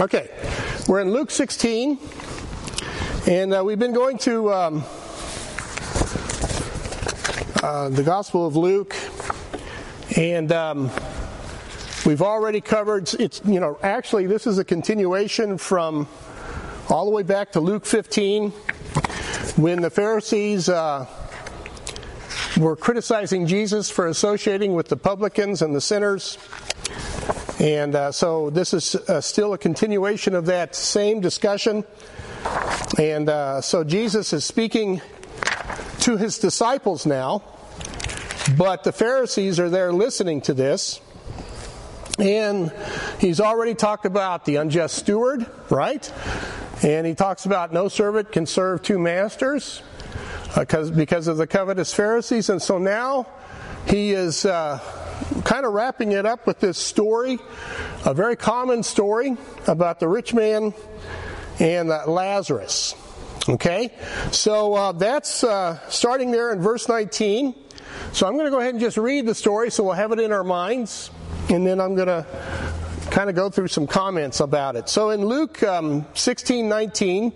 Okay, we're in Luke 16, and uh, we've been going to um, uh, the Gospel of Luke, and um, we've already covered. It's you know actually this is a continuation from all the way back to Luke 15 when the Pharisees. Uh, were criticizing Jesus for associating with the publicans and the sinners. And uh, so this is uh, still a continuation of that same discussion. And uh, so Jesus is speaking to his disciples now, but the Pharisees are there listening to this. And he's already talked about the unjust steward, right? And he talks about no servant can serve two masters because, uh, because of the covetous Pharisees. And so now he is uh, kind of wrapping it up with this story, a very common story about the rich man and uh, Lazarus. Okay? So uh, that's uh, starting there in verse 19. So I'm going to go ahead and just read the story so we'll have it in our minds. And then I'm going to kind of go through some comments about it. So in Luke um, 16 19,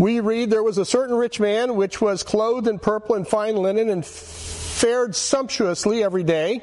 we read, There was a certain rich man which was clothed in purple and fine linen and fared sumptuously every day.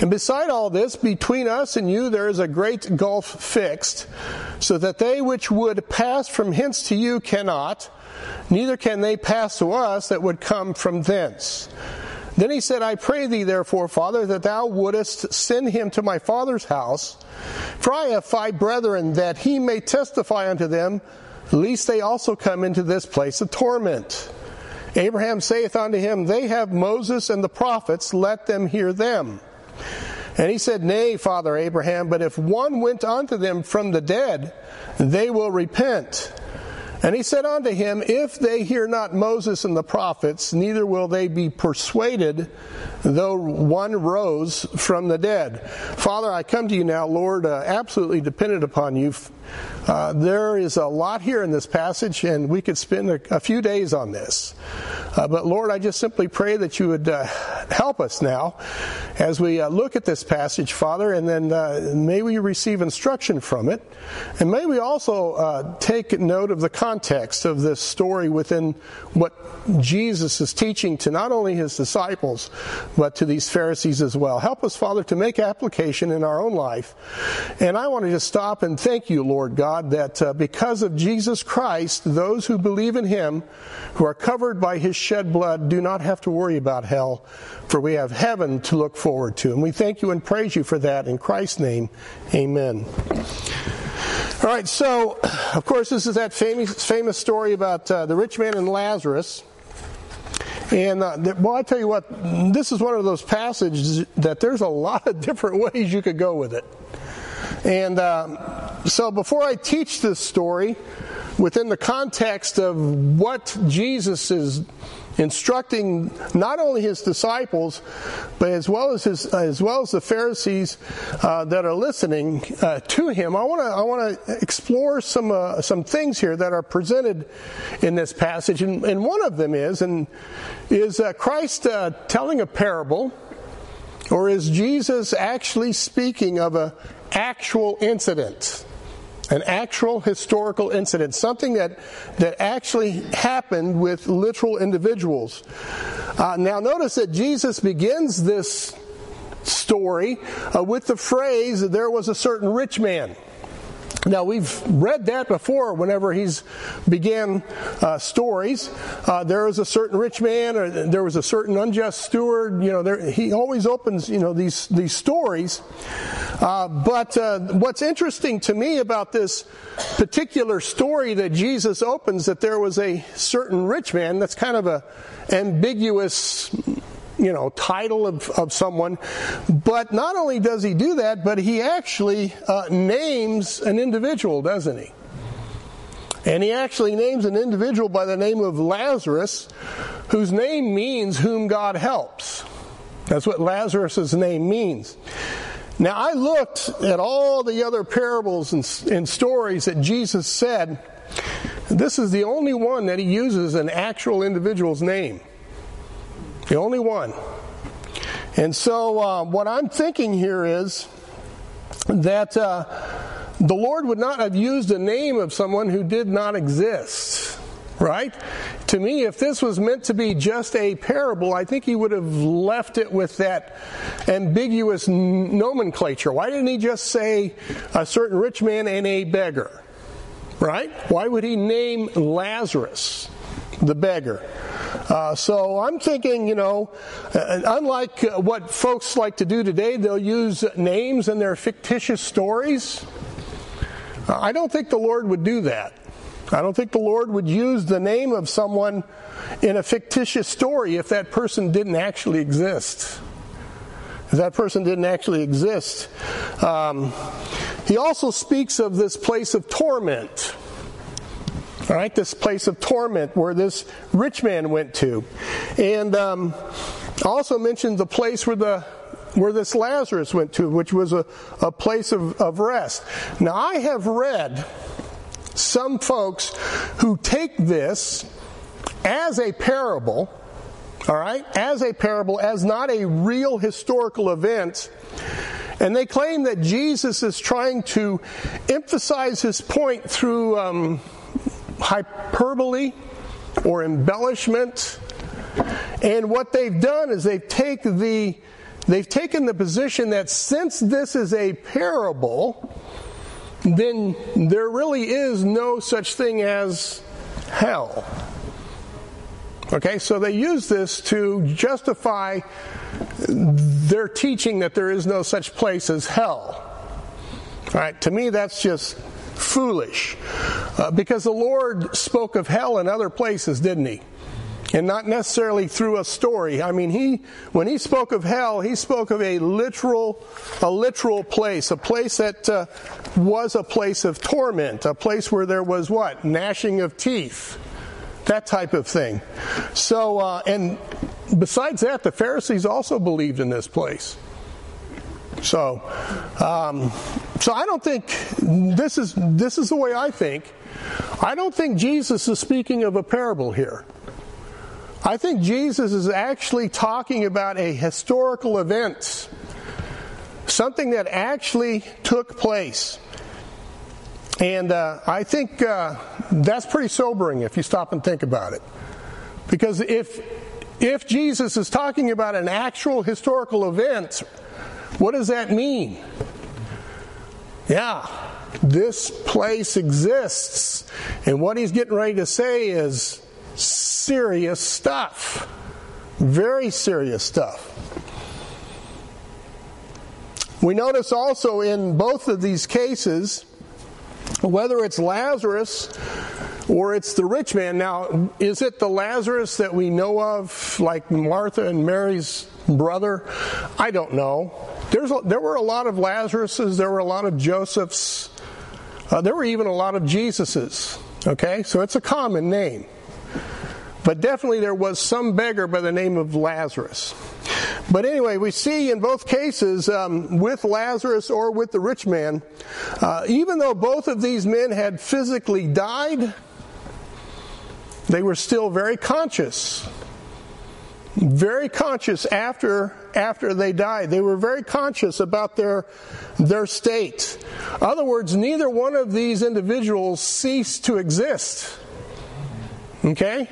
And beside all this, between us and you there is a great gulf fixed, so that they which would pass from hence to you cannot, neither can they pass to us that would come from thence. Then he said, I pray thee therefore, Father, that thou wouldest send him to my father's house, for I have five brethren, that he may testify unto them, lest they also come into this place of torment. Abraham saith unto him, They have Moses and the prophets, let them hear them. And he said, Nay, Father Abraham, but if one went unto them from the dead, they will repent. And he said unto him, If they hear not Moses and the prophets, neither will they be persuaded, though one rose from the dead. Father, I come to you now, Lord, uh, absolutely dependent upon you. Uh, there is a lot here in this passage, and we could spend a, a few days on this. Uh, but Lord, I just simply pray that you would uh, help us now as we uh, look at this passage, Father, and then uh, may we receive instruction from it. And may we also uh, take note of the context of this story within what Jesus is teaching to not only his disciples, but to these Pharisees as well. Help us, Father, to make application in our own life. And I want to just stop and thank you, Lord God, that uh, because of Jesus Christ, those who believe in him, who are covered by his shed blood do not have to worry about hell, for we have heaven to look forward to. And we thank you and praise you for that. In Christ's name, amen. All right, so, of course, this is that famous, famous story about uh, the rich man and Lazarus. And, uh, well, I tell you what, this is one of those passages that there's a lot of different ways you could go with it. And uh, so before I teach this story, within the context of what Jesus is instructing not only his disciples, but as well as his, as well as the Pharisees uh, that are listening uh, to him. I want to I want to explore some uh, some things here that are presented in this passage, and, and one of them is and is uh, Christ uh, telling a parable, or is Jesus actually speaking of a actual incident? an actual historical incident, something that, that actually happened with literal individuals. Uh, now, notice that Jesus begins this story uh, with the phrase, There was a certain rich man. Now we've read that before. Whenever he's began uh, stories, uh, there was a certain rich man, or there was a certain unjust steward. You know, there, he always opens you know these these stories. Uh, but uh, what's interesting to me about this particular story that Jesus opens, that there was a certain rich man. That's kind of a ambiguous you know, title of, of someone. But not only does he do that, but he actually uh, names an individual, doesn't he? And he actually names an individual by the name of Lazarus, whose name means whom God helps. That's what Lazarus' name means. Now, I looked at all the other parables and, and stories that Jesus said. This is the only one that he uses an actual individual's name. The only one. And so, uh, what I'm thinking here is that uh, the Lord would not have used the name of someone who did not exist. Right? To me, if this was meant to be just a parable, I think he would have left it with that ambiguous nomenclature. Why didn't he just say a certain rich man and a beggar? Right? Why would he name Lazarus, the beggar? Uh, so I'm thinking, you know, uh, unlike uh, what folks like to do today, they'll use names in their fictitious stories. Uh, I don't think the Lord would do that. I don't think the Lord would use the name of someone in a fictitious story if that person didn't actually exist. If that person didn't actually exist. Um, he also speaks of this place of torment. All right, this place of torment where this rich man went to, and um, also mentions the place where the where this Lazarus went to, which was a, a place of, of rest. Now, I have read some folks who take this as a parable, all right, as a parable, as not a real historical event. And they claim that Jesus is trying to emphasize his point through um, hyperbole or embellishment. And what they've done is they've taken the they've taken the position that since this is a parable, then there really is no such thing as hell. Okay, so they use this to justify their teaching that there is no such place as hell. All right, to me that's just foolish. Uh, because the Lord spoke of hell in other places, didn't he? And not necessarily through a story. I mean, he, when he spoke of hell, he spoke of a literal, a literal place, a place that uh, was a place of torment, a place where there was what? Gnashing of teeth. That type of thing. So, uh, and besides that, the Pharisees also believed in this place. So, um, so I don't think this is this is the way I think. I don't think Jesus is speaking of a parable here. I think Jesus is actually talking about a historical event, something that actually took place. And uh, I think uh, that's pretty sobering if you stop and think about it. Because if, if Jesus is talking about an actual historical event, what does that mean? Yeah, this place exists. And what he's getting ready to say is serious stuff. Very serious stuff. We notice also in both of these cases, whether it's Lazarus or it's the rich man. Now, is it the Lazarus that we know of, like Martha and Mary's brother? I don't know. There's a, there were a lot of Lazaruses, there were a lot of Josephs, uh, there were even a lot of Jesuses. Okay, so it's a common name. But definitely there was some beggar by the name of Lazarus. But anyway, we see in both cases, um, with Lazarus or with the rich man, uh, even though both of these men had physically died, they were still very conscious very conscious after after they died. They were very conscious about their their state. In other words, neither one of these individuals ceased to exist. Okay?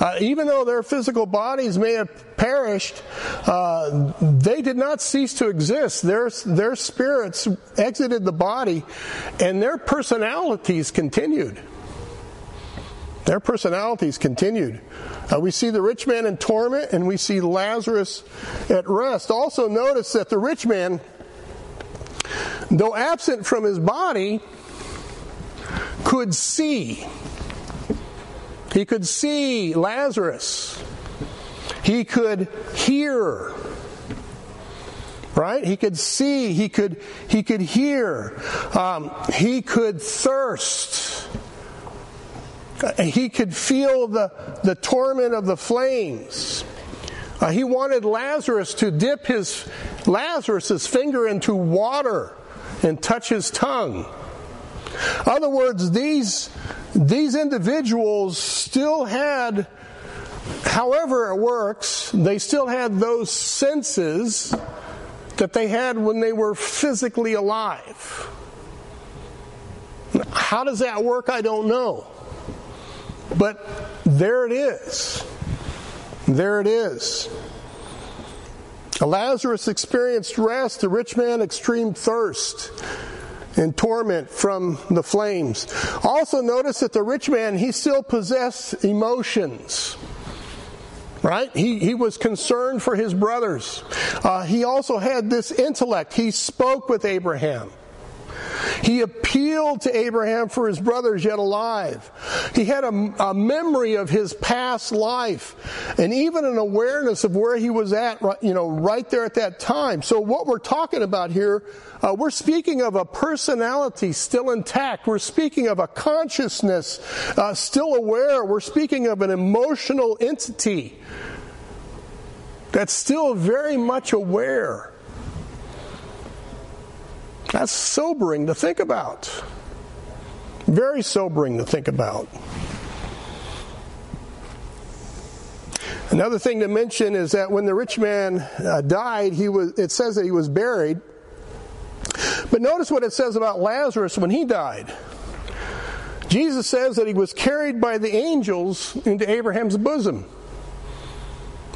Uh, even though their physical bodies may have perished, uh, they did not cease to exist. Their, their spirits exited the body and their personalities continued. Their personalities continued. Uh, we see the rich man in torment and we see Lazarus at rest. Also, notice that the rich man, though absent from his body, could see. He could see Lazarus. He could hear. Right? He could see. He could, he could hear. Um, he could thirst. He could feel the, the torment of the flames. Uh, he wanted Lazarus to dip his Lazarus's finger into water and touch his tongue. In other words, these these individuals still had, however it works, they still had those senses that they had when they were physically alive. How does that work? I don't know. But there it is. There it is. Lazarus experienced rest, the rich man extreme thirst and torment from the flames. Also, notice that the rich man, he still possessed emotions. Right? He, he was concerned for his brothers. Uh, he also had this intellect. He spoke with Abraham. He appealed to Abraham for his brothers yet alive. He had a, a, memory of his past life and even an awareness of where he was at, you know, right there at that time. So what we're talking about here, uh, we're speaking of a personality still intact. We're speaking of a consciousness uh, still aware. We're speaking of an emotional entity that's still very much aware. That's sobering to think about. Very sobering to think about. Another thing to mention is that when the rich man uh, died, he was, it says that he was buried. But notice what it says about Lazarus when he died. Jesus says that he was carried by the angels into Abraham's bosom.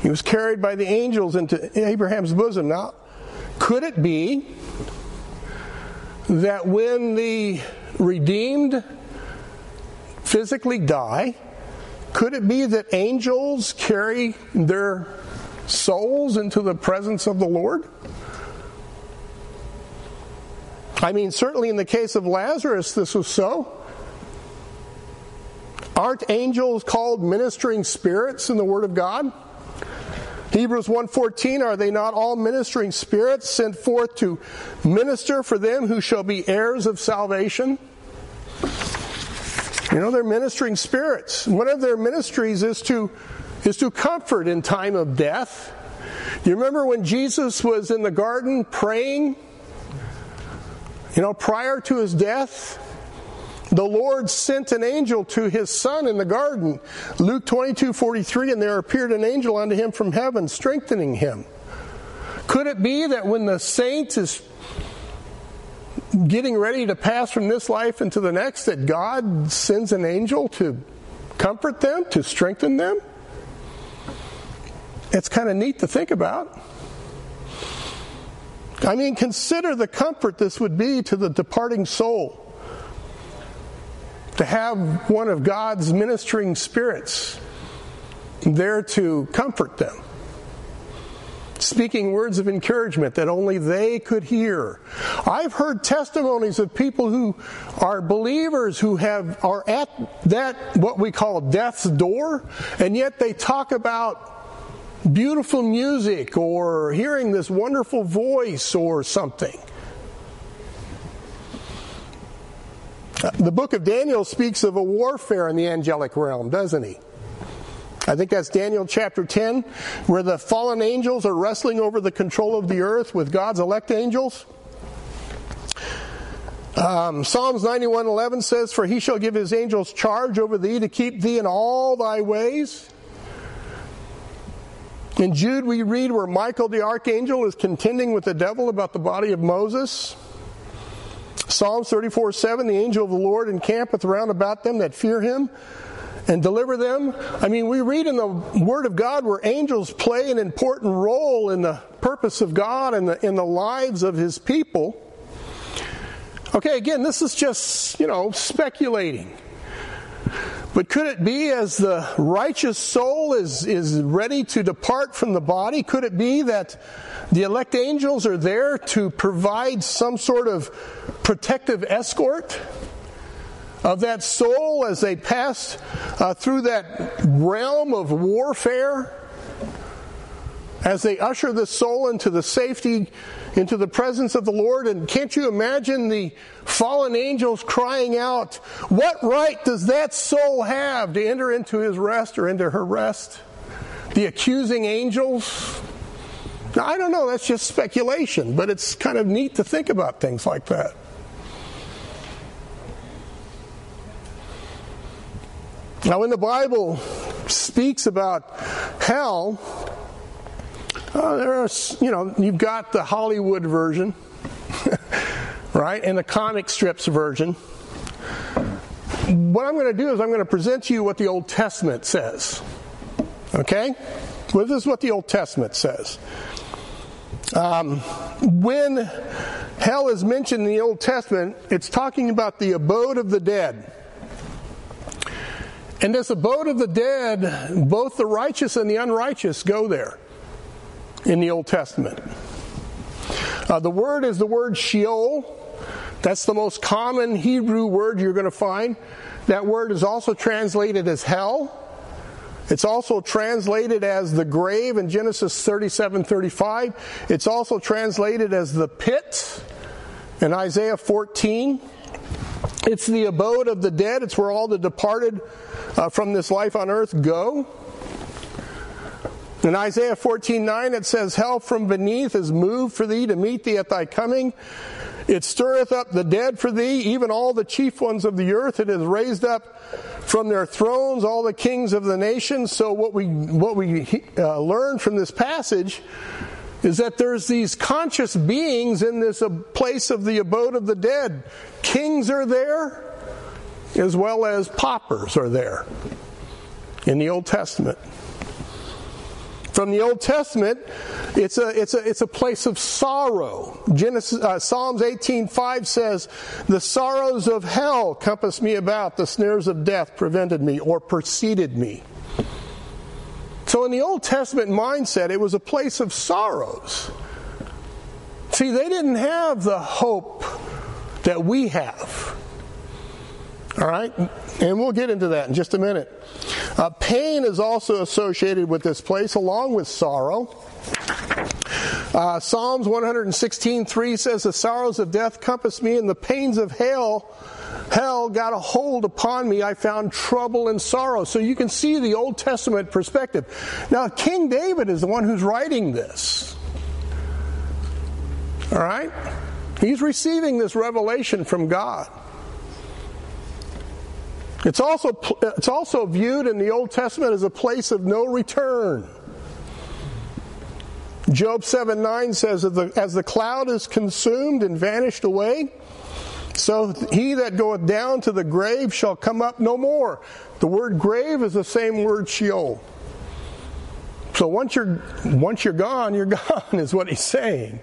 He was carried by the angels into Abraham's bosom. Now, could it be that when the redeemed physically die, could it be that angels carry their souls into the presence of the Lord? I mean, certainly in the case of Lazarus, this was so. Aren't angels called ministering spirits in the Word of God? Hebrews 1:14 are they not all ministering spirits sent forth to minister for them who shall be heirs of salvation? You know they're ministering spirits. One of their ministries is to is to comfort in time of death. You remember when Jesus was in the garden praying? You know, prior to his death, the Lord sent an angel to his son in the garden. Luke 22 43, and there appeared an angel unto him from heaven, strengthening him. Could it be that when the saint is getting ready to pass from this life into the next, that God sends an angel to comfort them, to strengthen them? It's kind of neat to think about. I mean, consider the comfort this would be to the departing soul to have one of God's ministering spirits there to comfort them, speaking words of encouragement that only they could hear. I've heard testimonies of people who are believers who have are at that what we call death's door, and yet they talk about beautiful music or hearing this wonderful voice or something. The book of Daniel speaks of a warfare in the angelic realm, doesn't he? I think that's Daniel chapter 10, where the fallen angels are wrestling over the control of the earth with God's elect angels. Um, Psalms 91:11 says, "For he shall give his angels charge over thee to keep thee in all thy ways." In Jude, we read where Michael the archangel is contending with the devil about the body of Moses. Psalms 34 7, the angel of the Lord encampeth round about them that fear him and deliver them. I mean, we read in the Word of God where angels play an important role in the purpose of God and in, in the lives of His people. Okay, again, this is just, you know, speculating. But could it be as the righteous soul is, is ready to depart from the body, could it be that the elect angels are there to provide some sort of protective escort of that soul as they pass uh, through that realm of warfare? As they usher the soul into the safety into the presence of the Lord. And can't you imagine the fallen angels crying out, What right does that soul have to enter into his rest or into her rest? The accusing angels. Now, I don't know, that's just speculation, but it's kind of neat to think about things like that. Now, when the Bible speaks about hell, uh, there are, you know, you've got the Hollywood version, right, and the comic strips version. What I'm going to do is I'm going to present to you what the Old Testament says. Okay? Well, this is what the Old Testament says. Um, when hell is mentioned in the Old Testament, it's talking about the abode of the dead. And this abode of the dead, both the righteous and the unrighteous go there in the Old Testament. Uh, the word is the word Sheol. That's the most common Hebrew word you're going to find. That word is also translated as hell. It's also translated as the grave in Genesis 37 35. It's also translated as the pit in Isaiah 14. It's the abode of the dead. It's where all the departed uh, from this life on earth go. In Isaiah 14 9, it says, Hell from beneath is moved for thee to meet thee at thy coming. It stirreth up the dead for thee, even all the chief ones of the earth. It is raised up from their thrones all the kings of the nations. So what we what we uh, learn from this passage is that there's these conscious beings in this uh, place of the abode of the dead. Kings are there, as well as paupers are there in the Old Testament. From the Old Testament, it's a, it's a, it's a place of sorrow. Genesis, uh, Psalms 18.5 says, The sorrows of hell compassed me about, the snares of death prevented me or preceded me. So in the Old Testament mindset, it was a place of sorrows. See, they didn't have the hope that we have. All right? And we'll get into that in just a minute. Uh, pain is also associated with this place, along with sorrow. Uh, Psalms 116:3 says, "The sorrows of death compassed me, and the pains of hell, hell got a hold upon me. I found trouble and sorrow." So you can see the Old Testament perspective. Now, King David is the one who's writing this. All right, he's receiving this revelation from God. It's also, it's also viewed in the Old Testament as a place of no return. Job 7 9 says, that As the cloud is consumed and vanished away, so he that goeth down to the grave shall come up no more. The word grave is the same word Sheol. So once you're, once you're gone, you're gone, is what he's saying.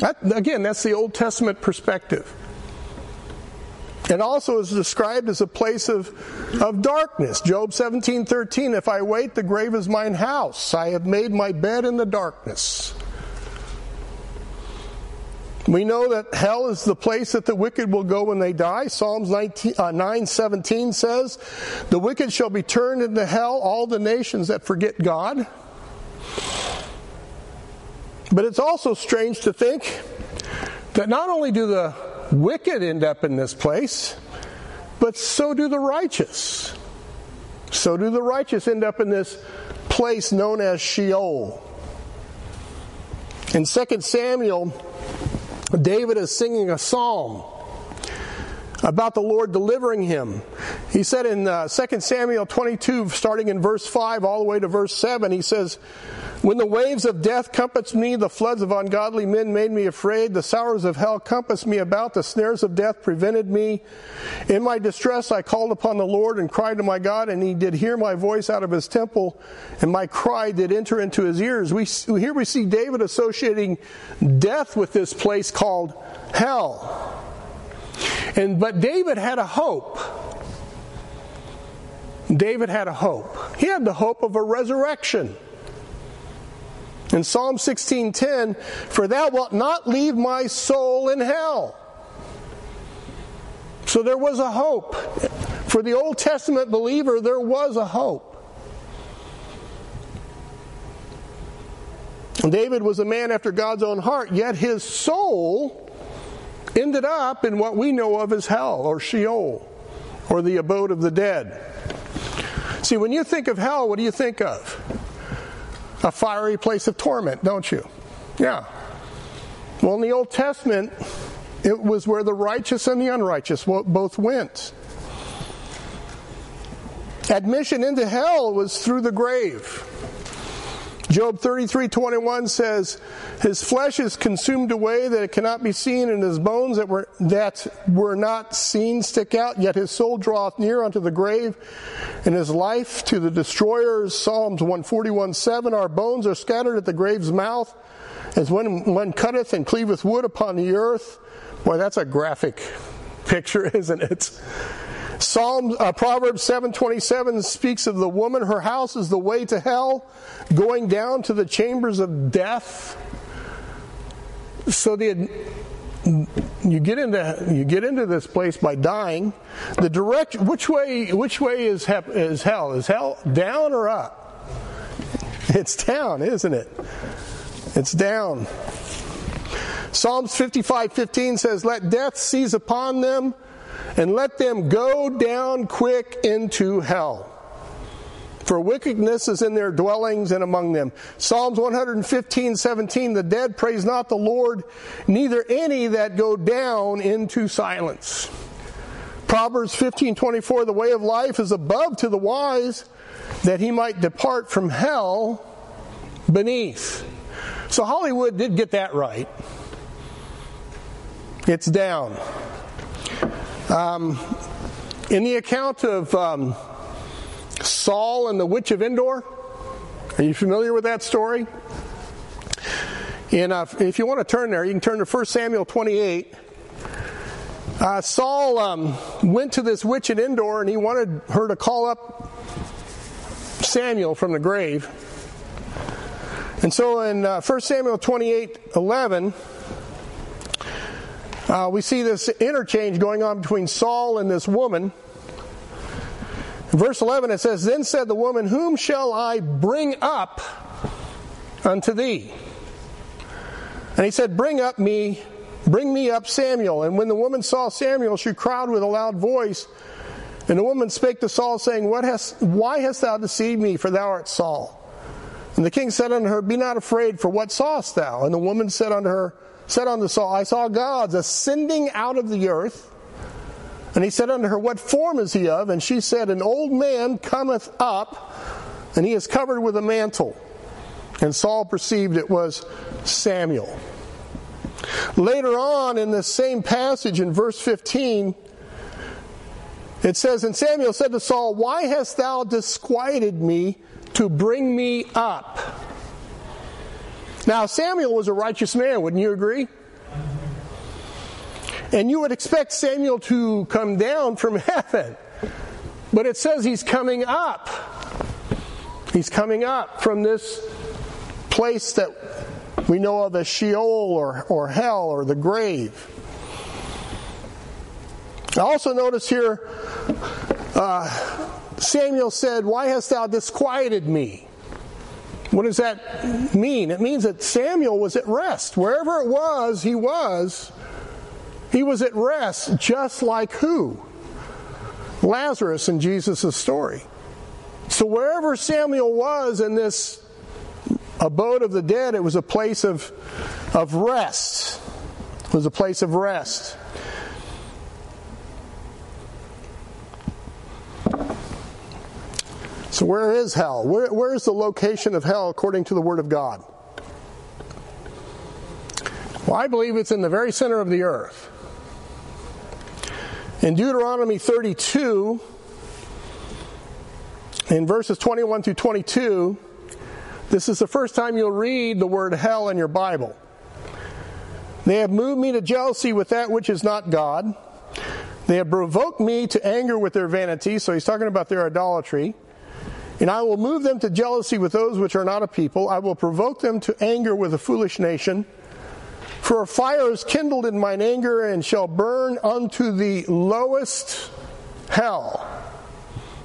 That, again, that's the Old Testament perspective. It also is described as a place of, of darkness. Job 17, 13, if I wait, the grave is mine house. I have made my bed in the darkness. We know that hell is the place that the wicked will go when they die. Psalms 19, uh, 9 17 says, The wicked shall be turned into hell, all the nations that forget God. But it's also strange to think that not only do the wicked end up in this place, but so do the righteous. So do the righteous end up in this place known as Sheol. In 2 Samuel, David is singing a psalm. About the Lord delivering him. He said in uh, 2 Samuel 22, starting in verse 5 all the way to verse 7, he says, When the waves of death compassed me, the floods of ungodly men made me afraid, the sorrows of hell compassed me about, the snares of death prevented me. In my distress I called upon the Lord and cried to my God, and he did hear my voice out of his temple, and my cry did enter into his ears. We, here we see David associating death with this place called hell. And but David had a hope. David had a hope. He had the hope of a resurrection. In Psalm 16:10, "For thou wilt not leave my soul in hell." So there was a hope. For the Old Testament believer, there was a hope. David was a man after God's own heart, yet his soul ended up in what we know of as hell or Sheol or the abode of the dead. See, when you think of hell, what do you think of? A fiery place of torment, don't you? Yeah. Well, in the Old Testament, it was where the righteous and the unrighteous both went. Admission into hell was through the grave. Job 33 21 says, His flesh is consumed away that it cannot be seen, and his bones that were, that were not seen stick out, yet his soul draweth near unto the grave, and his life to the destroyers. Psalms 141 7 Our bones are scattered at the grave's mouth, as when one cutteth and cleaveth wood upon the earth. Boy, that's a graphic picture, isn't it? Psalm uh, Proverbs 7:27 speaks of the woman her house is the way to hell going down to the chambers of death. So the you get into you get into this place by dying. The direct which way which way is is hell? Is hell down or up? It's down isn't it? It's down. Psalms 55:15 says let death seize upon them and let them go down quick into hell. For wickedness is in their dwellings and among them. Psalms 115, 17, the dead praise not the Lord, neither any that go down into silence. Proverbs 15, 24, the way of life is above to the wise, that he might depart from hell beneath. So Hollywood did get that right. It's down. Um, in the account of um, Saul and the witch of Endor, are you familiar with that story? And uh, if you want to turn there, you can turn to 1 Samuel 28. Uh, Saul um, went to this witch at Endor and he wanted her to call up Samuel from the grave. And so in uh, 1 Samuel 28 11, uh, we see this interchange going on between Saul and this woman. Verse 11 it says, Then said the woman, Whom shall I bring up unto thee? And he said, Bring up me, bring me up Samuel. And when the woman saw Samuel, she cried with a loud voice. And the woman spake to Saul, saying, what hast, Why hast thou deceived me, for thou art Saul? And the king said unto her, Be not afraid, for what sawest thou? And the woman said unto her, said unto Saul, I saw gods ascending out of the earth. And he said unto her, What form is he of? And she said, An old man cometh up, and he is covered with a mantle. And Saul perceived it was Samuel. Later on in the same passage in verse 15, it says, And Samuel said to Saul, Why hast thou disquieted me to bring me up? Now, Samuel was a righteous man, wouldn't you agree? And you would expect Samuel to come down from heaven. But it says he's coming up. He's coming up from this place that we know of as Sheol or, or hell or the grave. I also notice here uh, Samuel said, Why hast thou disquieted me? What does that mean? It means that Samuel was at rest. Wherever it was, he was. He was at rest, just like who? Lazarus in Jesus' story. So, wherever Samuel was in this abode of the dead, it was a place of, of rest. It was a place of rest. So, where is hell? where, where is the location of hell according to the Word of God? Well, I believe it's in the very center of the earth. In Deuteronomy 32, in verses 21 through 22, this is the first time you'll read the word hell in your Bible. They have moved me to jealousy with that which is not God. They have provoked me to anger with their vanity. So he's talking about their idolatry. And I will move them to jealousy with those which are not a people. I will provoke them to anger with a foolish nation. For a fire is kindled in mine anger and shall burn unto the lowest hell.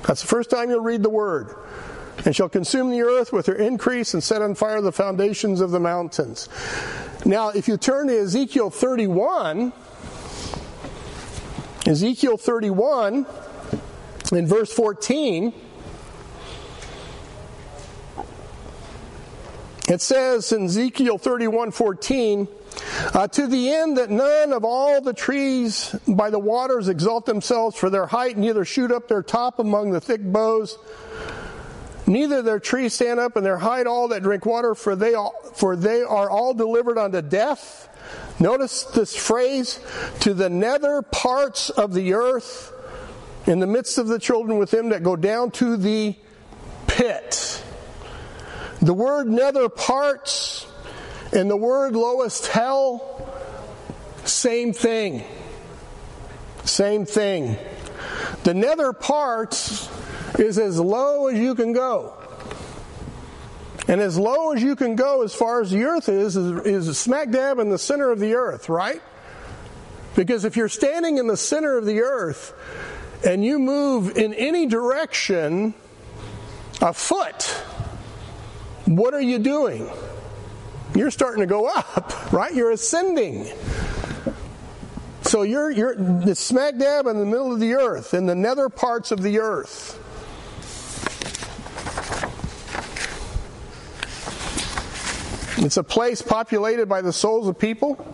That's the first time you'll read the word. And shall consume the earth with her increase and set on fire the foundations of the mountains. Now, if you turn to Ezekiel 31, Ezekiel 31, in verse 14, it says in Ezekiel 31 14, uh, to the end that none of all the trees by the waters exalt themselves for their height, neither shoot up their top among the thick boughs, neither their trees stand up in their height all that drink water, for they all, for they are all delivered unto death. Notice this phrase, to the nether parts of the earth, in the midst of the children with them that go down to the pit. The word nether parts and the word lowest hell, same thing. Same thing. The nether parts is as low as you can go. And as low as you can go as far as the earth is, is, is smack dab in the center of the earth, right? Because if you're standing in the center of the earth and you move in any direction a foot, what are you doing? You're starting to go up, right? You're ascending. So you're you're smack dab in the middle of the earth, in the nether parts of the earth. It's a place populated by the souls of people.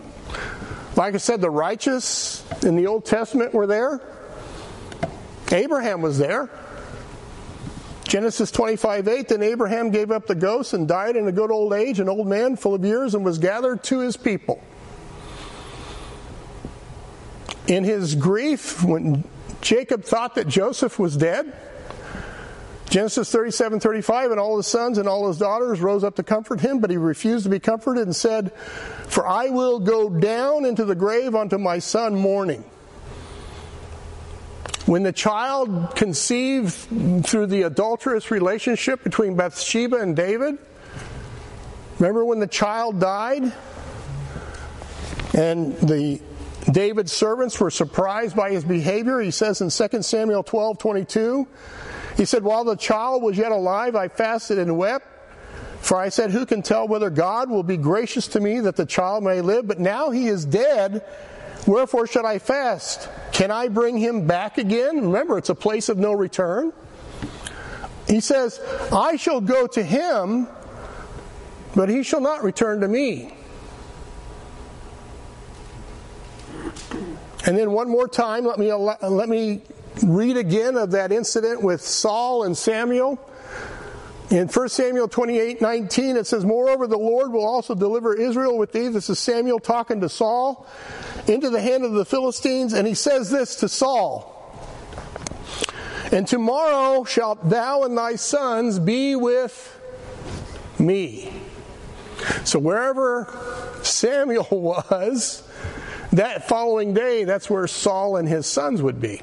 Like I said, the righteous in the Old Testament were there. Abraham was there. Genesis 25 8, then Abraham gave up the ghost and died in a good old age, an old man full of years, and was gathered to his people. In his grief, when Jacob thought that Joseph was dead, Genesis 37 35, and all his sons and all his daughters rose up to comfort him, but he refused to be comforted and said, For I will go down into the grave unto my son mourning. When the child conceived through the adulterous relationship between Bathsheba and David, remember when the child died? And the David's servants were surprised by his behavior. He says in 2 Samuel 12 22, he said, While the child was yet alive, I fasted and wept. For I said, Who can tell whether God will be gracious to me that the child may live? But now he is dead. Wherefore should I fast? Can I bring him back again? Remember, it's a place of no return. He says, I shall go to him, but he shall not return to me. And then one more time, let me, let me read again of that incident with Saul and Samuel. In 1 Samuel 28 19, it says, Moreover, the Lord will also deliver Israel with thee. This is Samuel talking to Saul into the hand of the Philistines. And he says this to Saul And tomorrow shalt thou and thy sons be with me. So wherever Samuel was, that following day, that's where Saul and his sons would be.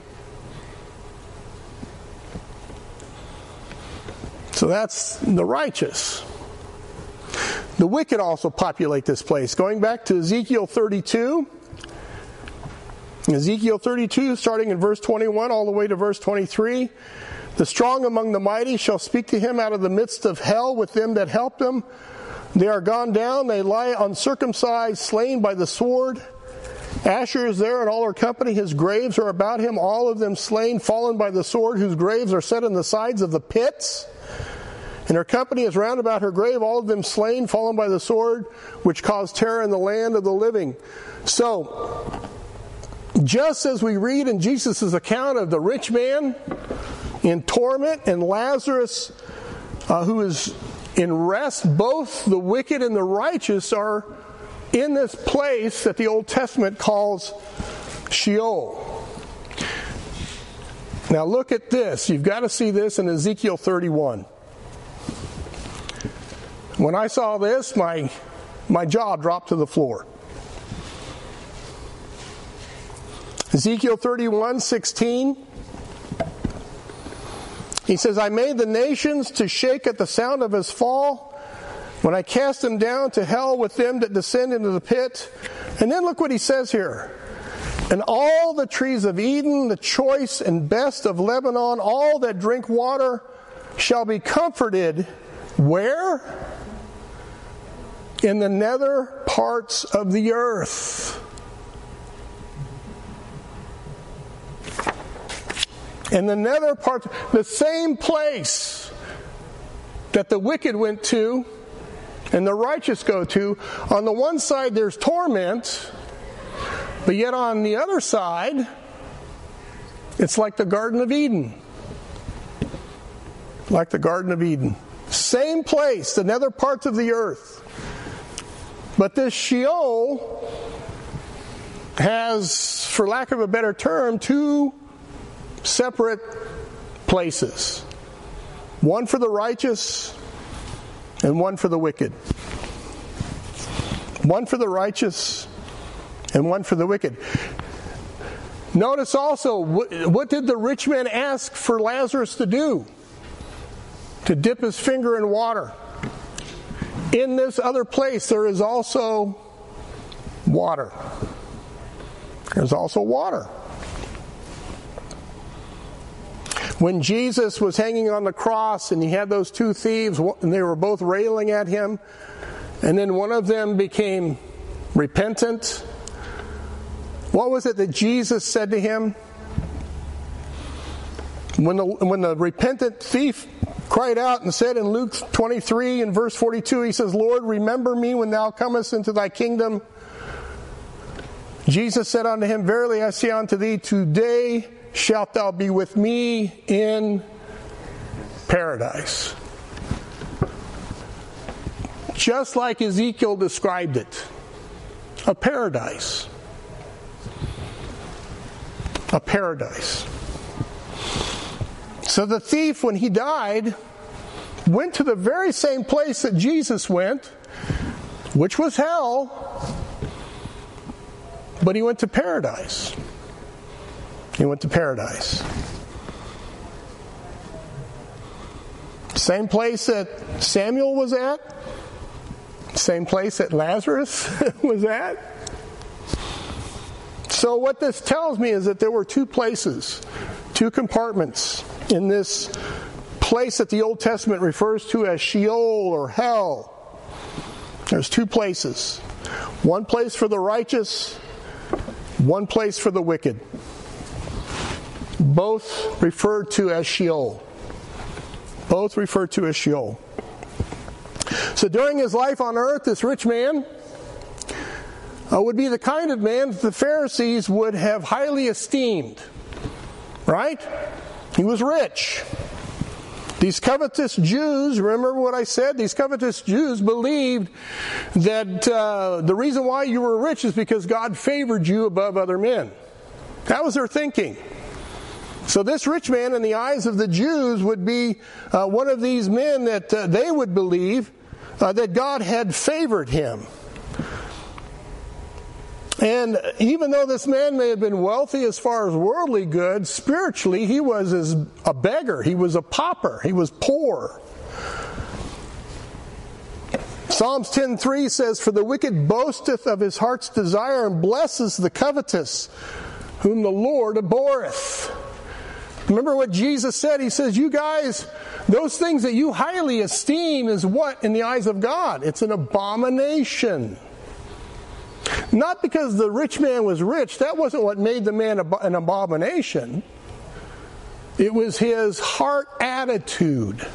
So that's the righteous. The wicked also populate this place. Going back to Ezekiel 32, Ezekiel 32, starting in verse 21 all the way to verse 23. The strong among the mighty shall speak to him out of the midst of hell with them that help him. They are gone down, they lie uncircumcised, slain by the sword. Asshur is there and all her company. His graves are about him, all of them slain, fallen by the sword, whose graves are set in the sides of the pits. And her company is round about her grave, all of them slain, fallen by the sword, which caused terror in the land of the living. So, just as we read in Jesus' account of the rich man in torment, and Lazarus, uh, who is in rest. Both the wicked and the righteous are in this place that the Old Testament calls Sheol. Now look at this. You've got to see this in Ezekiel 31. When I saw this, my, my jaw dropped to the floor. Ezekiel 31 16. He says, I made the nations to shake at the sound of his fall when I cast them down to hell with them that descend into the pit. And then look what he says here. And all the trees of Eden, the choice and best of Lebanon, all that drink water shall be comforted. Where? In the nether parts of the earth. In the nether parts, the same place that the wicked went to and the righteous go to. On the one side, there's torment but yet on the other side, it's like the Garden of Eden. Like the Garden of Eden. Same place, the nether parts of the earth. But this Sheol has, for lack of a better term, two separate places one for the righteous and one for the wicked. One for the righteous and one for the wicked. Notice also, what did the rich man ask for Lazarus to do? To dip his finger in water. In this other place, there is also water. There's also water. When Jesus was hanging on the cross and he had those two thieves, and they were both railing at him, and then one of them became repentant what was it that Jesus said to him? When the, when the repentant thief cried out and said in Luke 23 and verse 42, he says, Lord, remember me when thou comest into thy kingdom. Jesus said unto him, Verily I say unto thee, today shalt thou be with me in paradise. Just like Ezekiel described it a paradise a paradise. So the thief, when he died, went to the very same place that Jesus went, which was hell, but he went to paradise. He went to paradise. Same place that Samuel was at, same place that Lazarus was at. So, what this tells me is that there were two places, two compartments in this place that the Old Testament refers to as Sheol or hell. There's two places one place for the righteous, one place for the wicked. Both referred to as Sheol. Both referred to as Sheol. So during his life on earth, this rich man uh, would be the kind of man that the Pharisees would have highly esteemed. Right? He was rich. These covetous Jews, remember what I said? These covetous Jews believed that uh, the reason why you were rich is because God favored you above other men. That was their thinking. So, this rich man, in the eyes of the Jews, would be uh, one of these men that uh, they would believe uh, that God had favored him. And even though this man may have been wealthy as far as worldly goods, spiritually he was as a beggar. He was a pauper. He was poor. Psalms 10:3 says, "For the wicked boasteth of his heart's desire and blesses the covetous, whom the Lord abhorreth." Remember what Jesus said? He says, "You guys, those things that you highly esteem is what in the eyes of God? It's an abomination." Not because the rich man was rich, that wasn't what made the man an abomination. It was his heart attitude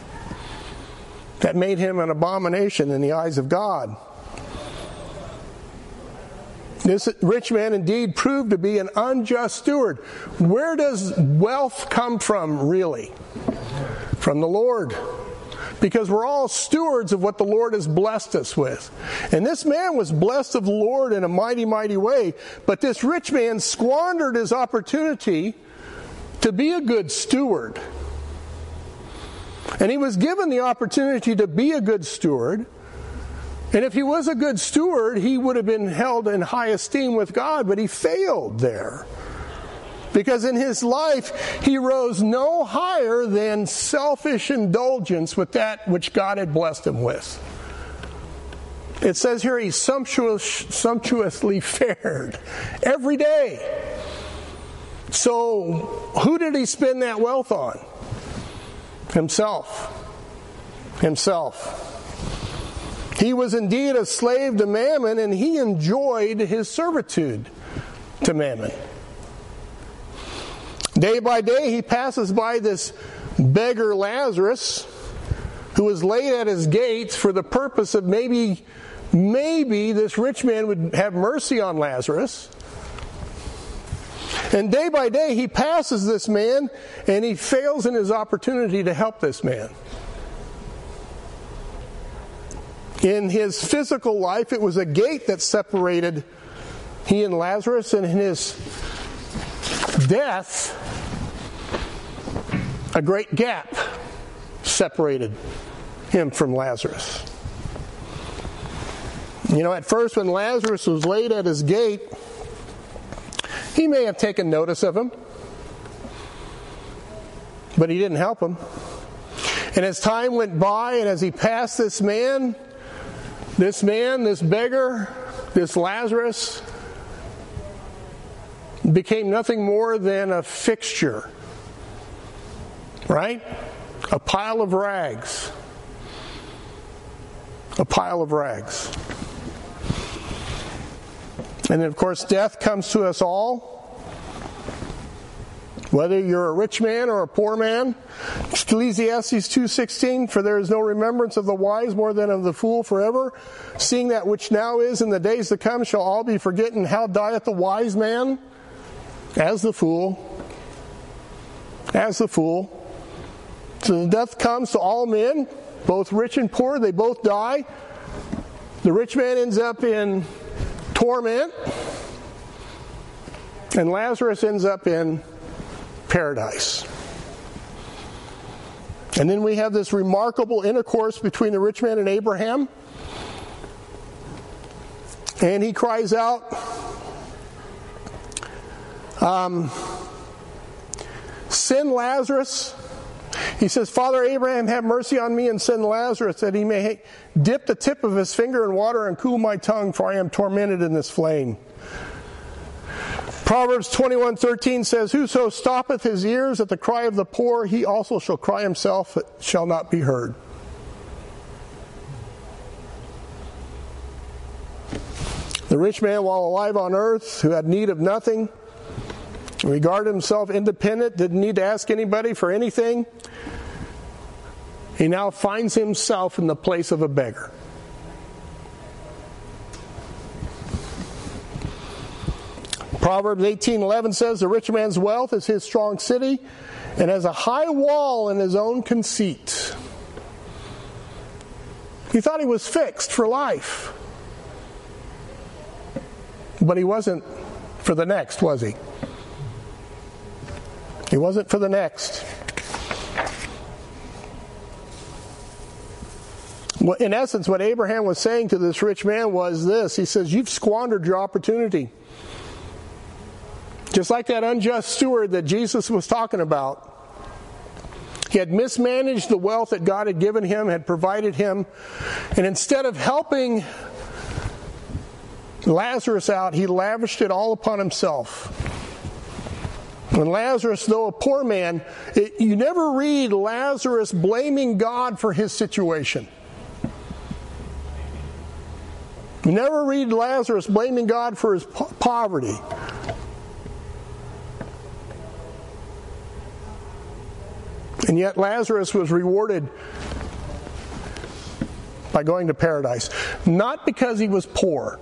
that made him an abomination in the eyes of God. This rich man indeed proved to be an unjust steward. Where does wealth come from, really? From the Lord. Because we're all stewards of what the Lord has blessed us with. And this man was blessed of the Lord in a mighty, mighty way. But this rich man squandered his opportunity to be a good steward. And he was given the opportunity to be a good steward. And if he was a good steward, he would have been held in high esteem with God, but he failed there. Because in his life, he rose no higher than selfish indulgence with that which God had blessed him with. It says here he sumptuous, sumptuously fared every day. So, who did he spend that wealth on? Himself. Himself. He was indeed a slave to Mammon, and he enjoyed his servitude to Mammon. Day by day, he passes by this beggar Lazarus, who is laid at his gates for the purpose of maybe, maybe this rich man would have mercy on Lazarus. And day by day, he passes this man and he fails in his opportunity to help this man. In his physical life, it was a gate that separated he and Lazarus, and in his death, a great gap separated him from Lazarus. You know, at first, when Lazarus was laid at his gate, he may have taken notice of him, but he didn't help him. And as time went by, and as he passed this man, this man, this beggar, this Lazarus, became nothing more than a fixture, right? A pile of rags. A pile of rags. And then, of course, death comes to us all. Whether you're a rich man or a poor man, Ecclesiastes 2:16 for there is no remembrance of the wise more than of the fool forever seeing that which now is in the days to come shall all be forgotten how dieth the wise man as the fool as the fool so death comes to all men both rich and poor they both die the rich man ends up in torment and Lazarus ends up in paradise. And then we have this remarkable intercourse between the rich man and Abraham. And he cries out, um, Send Lazarus. He says, Father Abraham, have mercy on me and send Lazarus that he may dip the tip of his finger in water and cool my tongue, for I am tormented in this flame. Proverbs 21:13 says, "Whoso stoppeth his ears at the cry of the poor, he also shall cry himself, shall not be heard." The rich man, while alive on earth, who had need of nothing, regarded himself independent, didn't need to ask anybody for anything, he now finds himself in the place of a beggar. Proverbs 18:11 says, "The rich man's wealth is his strong city, and has a high wall in his own conceit." He thought he was fixed for life. But he wasn't for the next, was he? He wasn't for the next. In essence, what Abraham was saying to this rich man was this He says, You've squandered your opportunity. Just like that unjust steward that Jesus was talking about. He had mismanaged the wealth that God had given him, had provided him, and instead of helping Lazarus out, he lavished it all upon himself. And Lazarus, though a poor man, it, you never read Lazarus blaming God for his situation. You never read Lazarus blaming God for his po- poverty. And yet Lazarus was rewarded by going to paradise. Not because he was poor,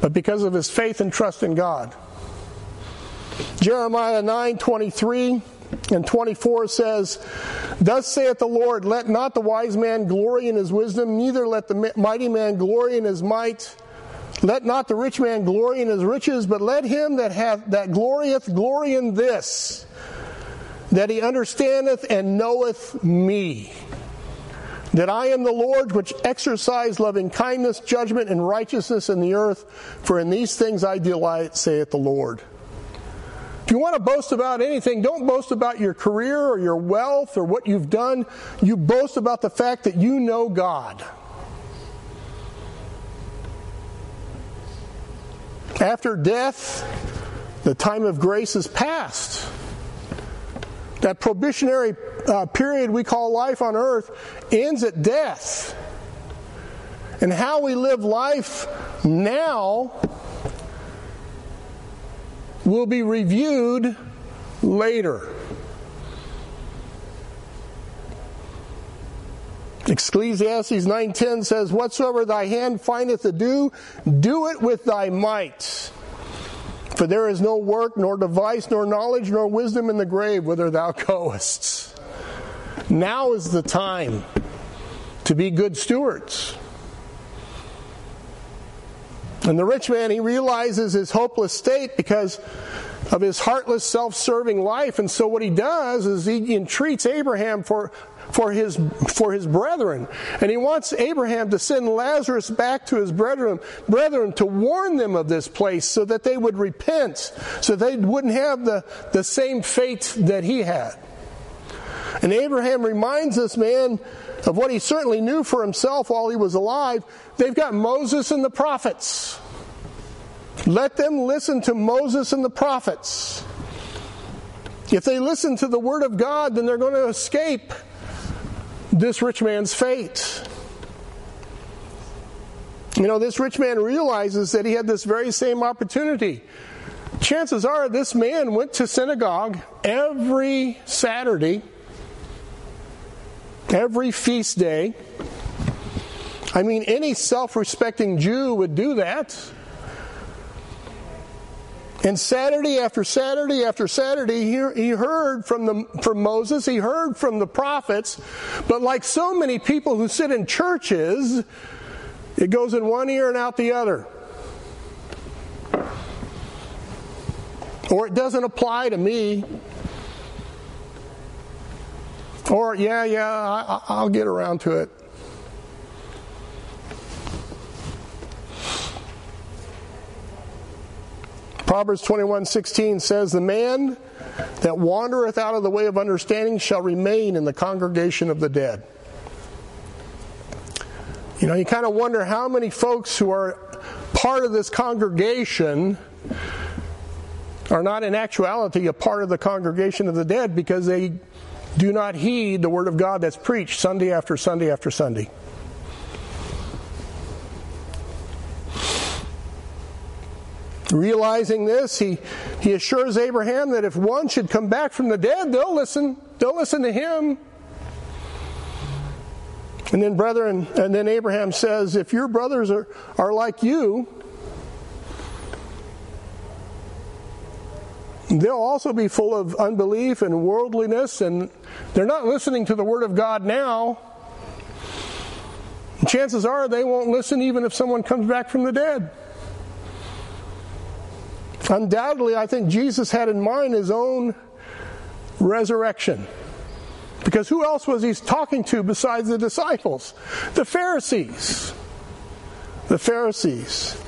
but because of his faith and trust in God. Jeremiah 9 23 and 24 says, Thus saith the Lord, let not the wise man glory in his wisdom, neither let the mighty man glory in his might. Let not the rich man glory in his riches, but let him that hath that glorieth glory in this, that he understandeth and knoweth me. That I am the Lord which exercise loving kindness, judgment, and righteousness in the earth, for in these things I delight, saith the Lord. If you want to boast about anything, don't boast about your career or your wealth or what you've done. You boast about the fact that you know God. After death, the time of grace is past. That probationary uh, period we call life on earth ends at death. And how we live life now will be reviewed later. Ecclesiastes 9:10 says, "Whatsoever thy hand findeth to do, do it with thy might. For there is no work, nor device, nor knowledge, nor wisdom in the grave whither thou goest." Now is the time to be good stewards. And the rich man, he realizes his hopeless state because of his heartless, self serving life. And so what he does is he entreats Abraham for, for, his, for his brethren. And he wants Abraham to send Lazarus back to his brethren, brethren to warn them of this place so that they would repent, so they wouldn't have the, the same fate that he had. And Abraham reminds this man of what he certainly knew for himself while he was alive. They've got Moses and the prophets. Let them listen to Moses and the prophets. If they listen to the word of God, then they're going to escape this rich man's fate. You know, this rich man realizes that he had this very same opportunity. Chances are this man went to synagogue every Saturday every feast day. I mean, any self respecting Jew would do that. And Saturday after Saturday after Saturday, he, he heard from, the, from Moses, he heard from the prophets, but like so many people who sit in churches, it goes in one ear and out the other. Or it doesn't apply to me. Or, yeah, yeah, I, I'll get around to it. Proverbs 21:16 says, "The man that wandereth out of the way of understanding shall remain in the congregation of the dead." You know, you kind of wonder how many folks who are part of this congregation are not in actuality a part of the congregation of the dead because they do not heed the Word of God that's preached Sunday after Sunday after Sunday. Realizing this, he, he assures Abraham that if one should come back from the dead, they'll listen. They'll listen to him. And then, brethren, and then Abraham says, if your brothers are, are like you, they'll also be full of unbelief and worldliness, and they're not listening to the Word of God now. Chances are they won't listen even if someone comes back from the dead. Undoubtedly, I think Jesus had in mind his own resurrection. Because who else was he talking to besides the disciples? The Pharisees. The Pharisees.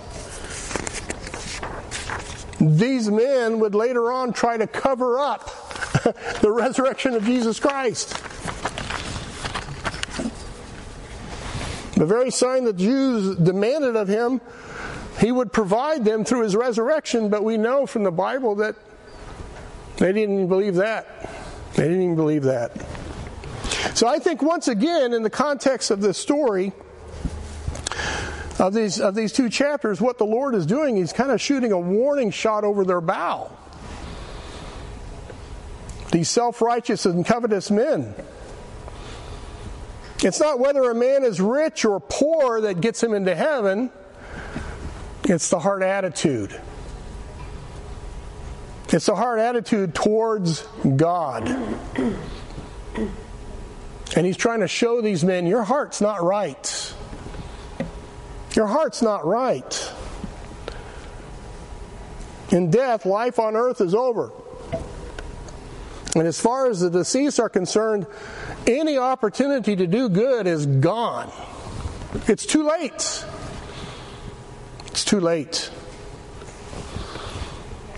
These men would later on try to cover up the resurrection of Jesus Christ. The very sign that Jews demanded of him, he would provide them through his resurrection, but we know from the Bible that they didn't believe that. They didn't even believe that. So I think once again, in the context of this story, of these, of these two chapters, what the Lord is doing, He's kind of shooting a warning shot over their bow. These self righteous and covetous men. It's not whether a man is rich or poor that gets him into heaven. It's the heart attitude. It's the heart attitude towards God. And he's trying to show these men, your heart's not right. Your heart's not right. In death, life on earth is over. And as far as the deceased are concerned, any opportunity to do good is gone. It's too late. It's too late.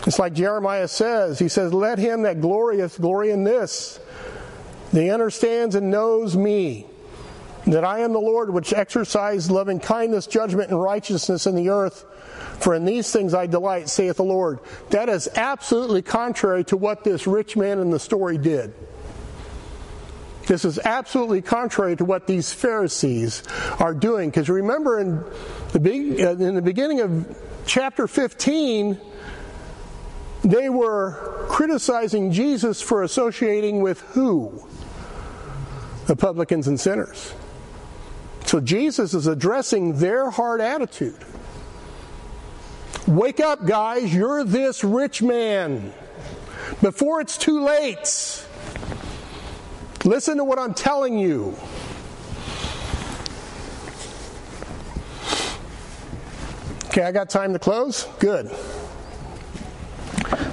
It's like Jeremiah says. He says, Let him that glorieth glory in this. That he understands and knows me, that I am the Lord which exercise loving kindness, judgment, and righteousness in the earth. For in these things I delight, saith the Lord. That is absolutely contrary to what this rich man in the story did. This is absolutely contrary to what these Pharisees are doing. Because remember, in the, uh, in the beginning of chapter 15, they were criticizing Jesus for associating with who? The publicans and sinners. So Jesus is addressing their hard attitude. Wake up, guys, you're this rich man. Before it's too late. Listen to what I'm telling you. Okay, I got time to close? Good.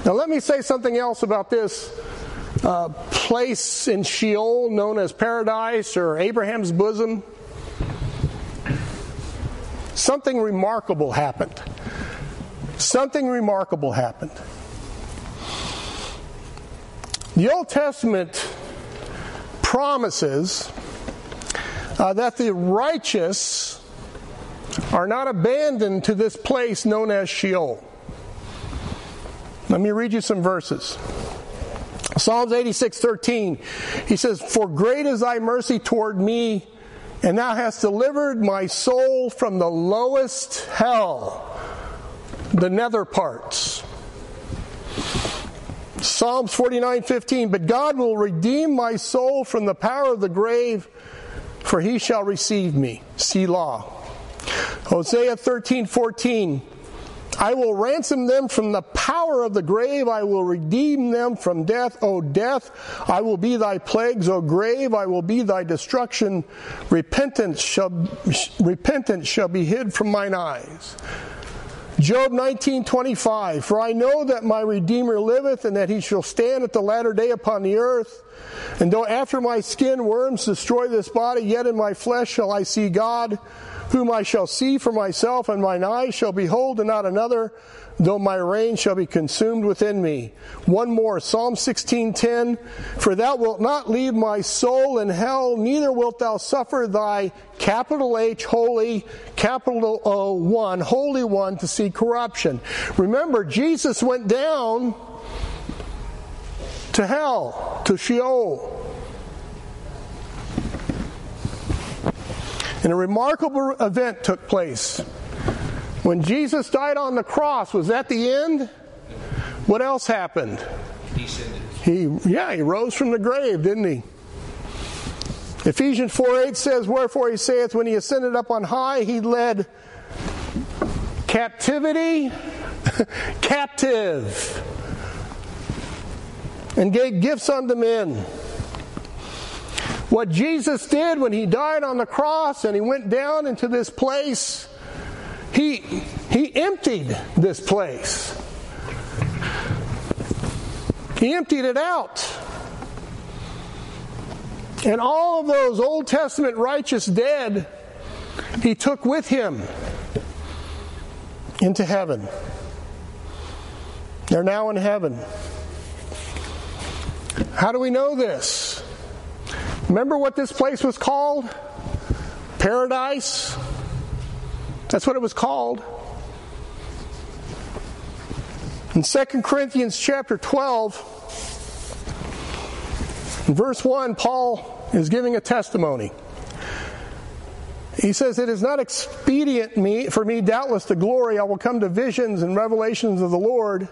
Now, let me say something else about this uh, place in Sheol known as paradise or Abraham's bosom. Something remarkable happened. Something remarkable happened. The Old Testament promises uh, that the righteous are not abandoned to this place known as Sheol. Let me read you some verses. Psalms 86 13. He says, For great is thy mercy toward me, and thou hast delivered my soul from the lowest hell, the nether parts. Psalms 49:15 But God will redeem my soul from the power of the grave for he shall receive me. See Selah. Hosea 13:14 I will ransom them from the power of the grave. I will redeem them from death. O death, I will be thy plagues. O grave, I will be thy destruction. Repentance shall, repentance shall be hid from mine eyes. Job 19:25 For I know that my redeemer liveth and that he shall stand at the latter day upon the earth and though after my skin worms destroy this body yet in my flesh shall I see God whom I shall see for myself and mine eyes shall behold and not another though my reign shall be consumed within me. One more, Psalm 16:10, for thou wilt not leave my soul in hell, neither wilt thou suffer thy capital H holy, capital O one, holy one to see corruption. Remember, Jesus went down to hell, to Sheol. And a remarkable event took place. When Jesus died on the cross, was that the end? What else happened? He, yeah, he rose from the grave, didn't he? Ephesians 4 8 says, Wherefore he saith, When he ascended up on high, he led captivity captive and gave gifts unto men. What Jesus did when he died on the cross and he went down into this place he, he emptied this place. He emptied it out. And all of those Old Testament righteous dead, he took with him into heaven. They're now in heaven. How do we know this? Remember what this place was called? Paradise? That's what it was called. In 2 Corinthians chapter 12, verse 1, Paul is giving a testimony. He says, It is not expedient me, for me, doubtless, to glory. I will come to visions and revelations of the Lord.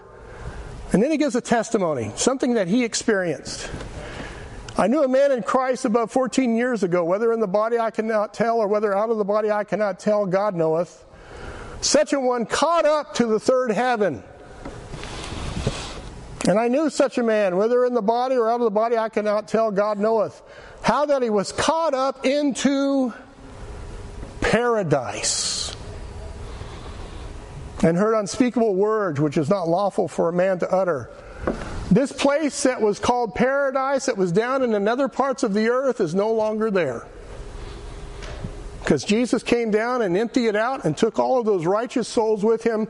And then he gives a testimony, something that he experienced. I knew a man in Christ about 14 years ago, whether in the body I cannot tell or whether out of the body I cannot tell, God knoweth. such a one caught up to the third heaven. And I knew such a man, whether in the body or out of the body, I cannot tell, God knoweth. How that he was caught up into paradise and heard unspeakable words which is not lawful for a man to utter. This place that was called paradise, that was down in another parts of the earth, is no longer there. Because Jesus came down and emptied it out and took all of those righteous souls with him,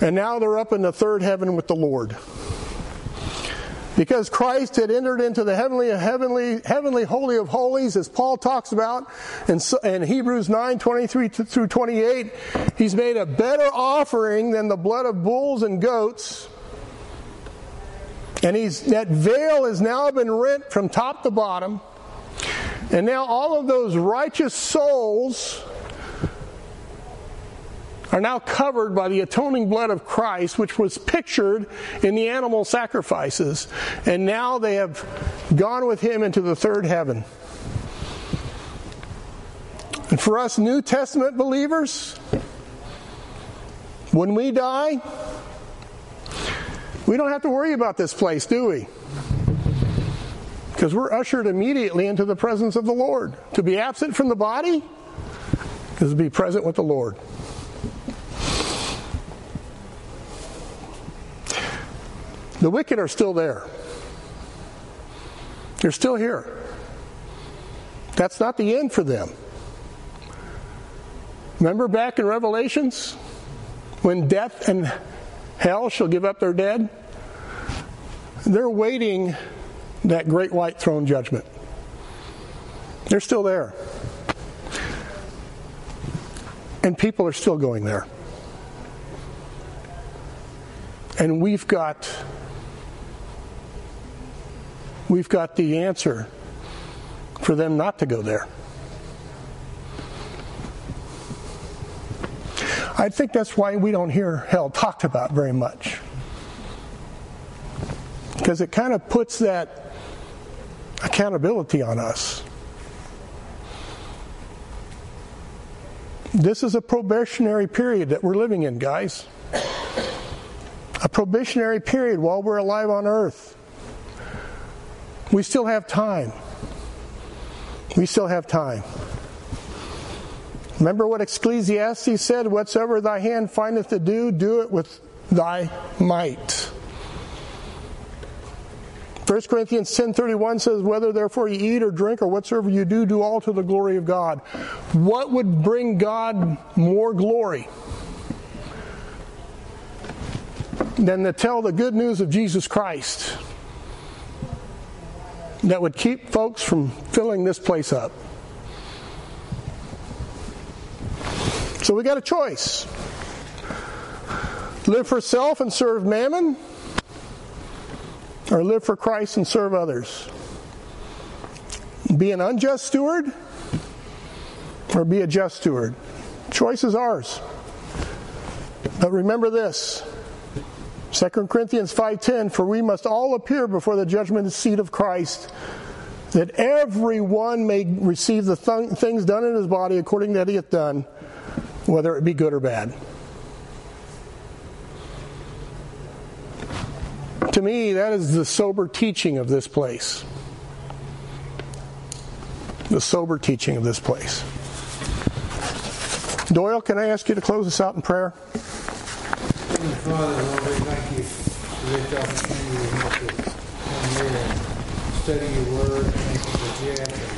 and now they're up in the third heaven with the Lord. Because Christ had entered into the heavenly, heavenly, heavenly holy of holies, as Paul talks about in, in Hebrews 9, 23 through 28, he's made a better offering than the blood of bulls and goats and he's, that veil has now been rent from top to bottom. And now all of those righteous souls are now covered by the atoning blood of Christ, which was pictured in the animal sacrifices. And now they have gone with him into the third heaven. And for us New Testament believers, when we die, we don't have to worry about this place, do we? Because we're ushered immediately into the presence of the Lord. To be absent from the body is to be present with the Lord. The wicked are still there. They're still here. That's not the end for them. Remember back in Revelations when death and hell shall give up their dead. They're waiting that great white throne judgment. They're still there. And people are still going there. And we've got we've got the answer for them not to go there. I think that's why we don't hear hell talked about very much. Because it kind of puts that accountability on us. This is a probationary period that we're living in, guys. A probationary period while we're alive on earth. We still have time. We still have time. Remember what Ecclesiastes said? Whatsoever thy hand findeth to do, do it with thy might. 1 Corinthians 10:31 says whether therefore you eat or drink or whatsoever you do do all to the glory of God. What would bring God more glory than to tell the good news of Jesus Christ that would keep folks from filling this place up? So we got a choice live for self and serve mammon, or live for Christ and serve others. Be an unjust steward, or be a just steward. Choice is ours. But remember this 2 Corinthians 5:10 for we must all appear before the judgment seat of Christ that everyone may receive the th- things done in his body according that he hath done whether it be good or bad. To me, that is the sober teaching of this place. The sober teaching of this place. Doyle, can I ask you to close us out in prayer? Father, Lord, we thank you for this opportunity to study your word. Thank you for Jeff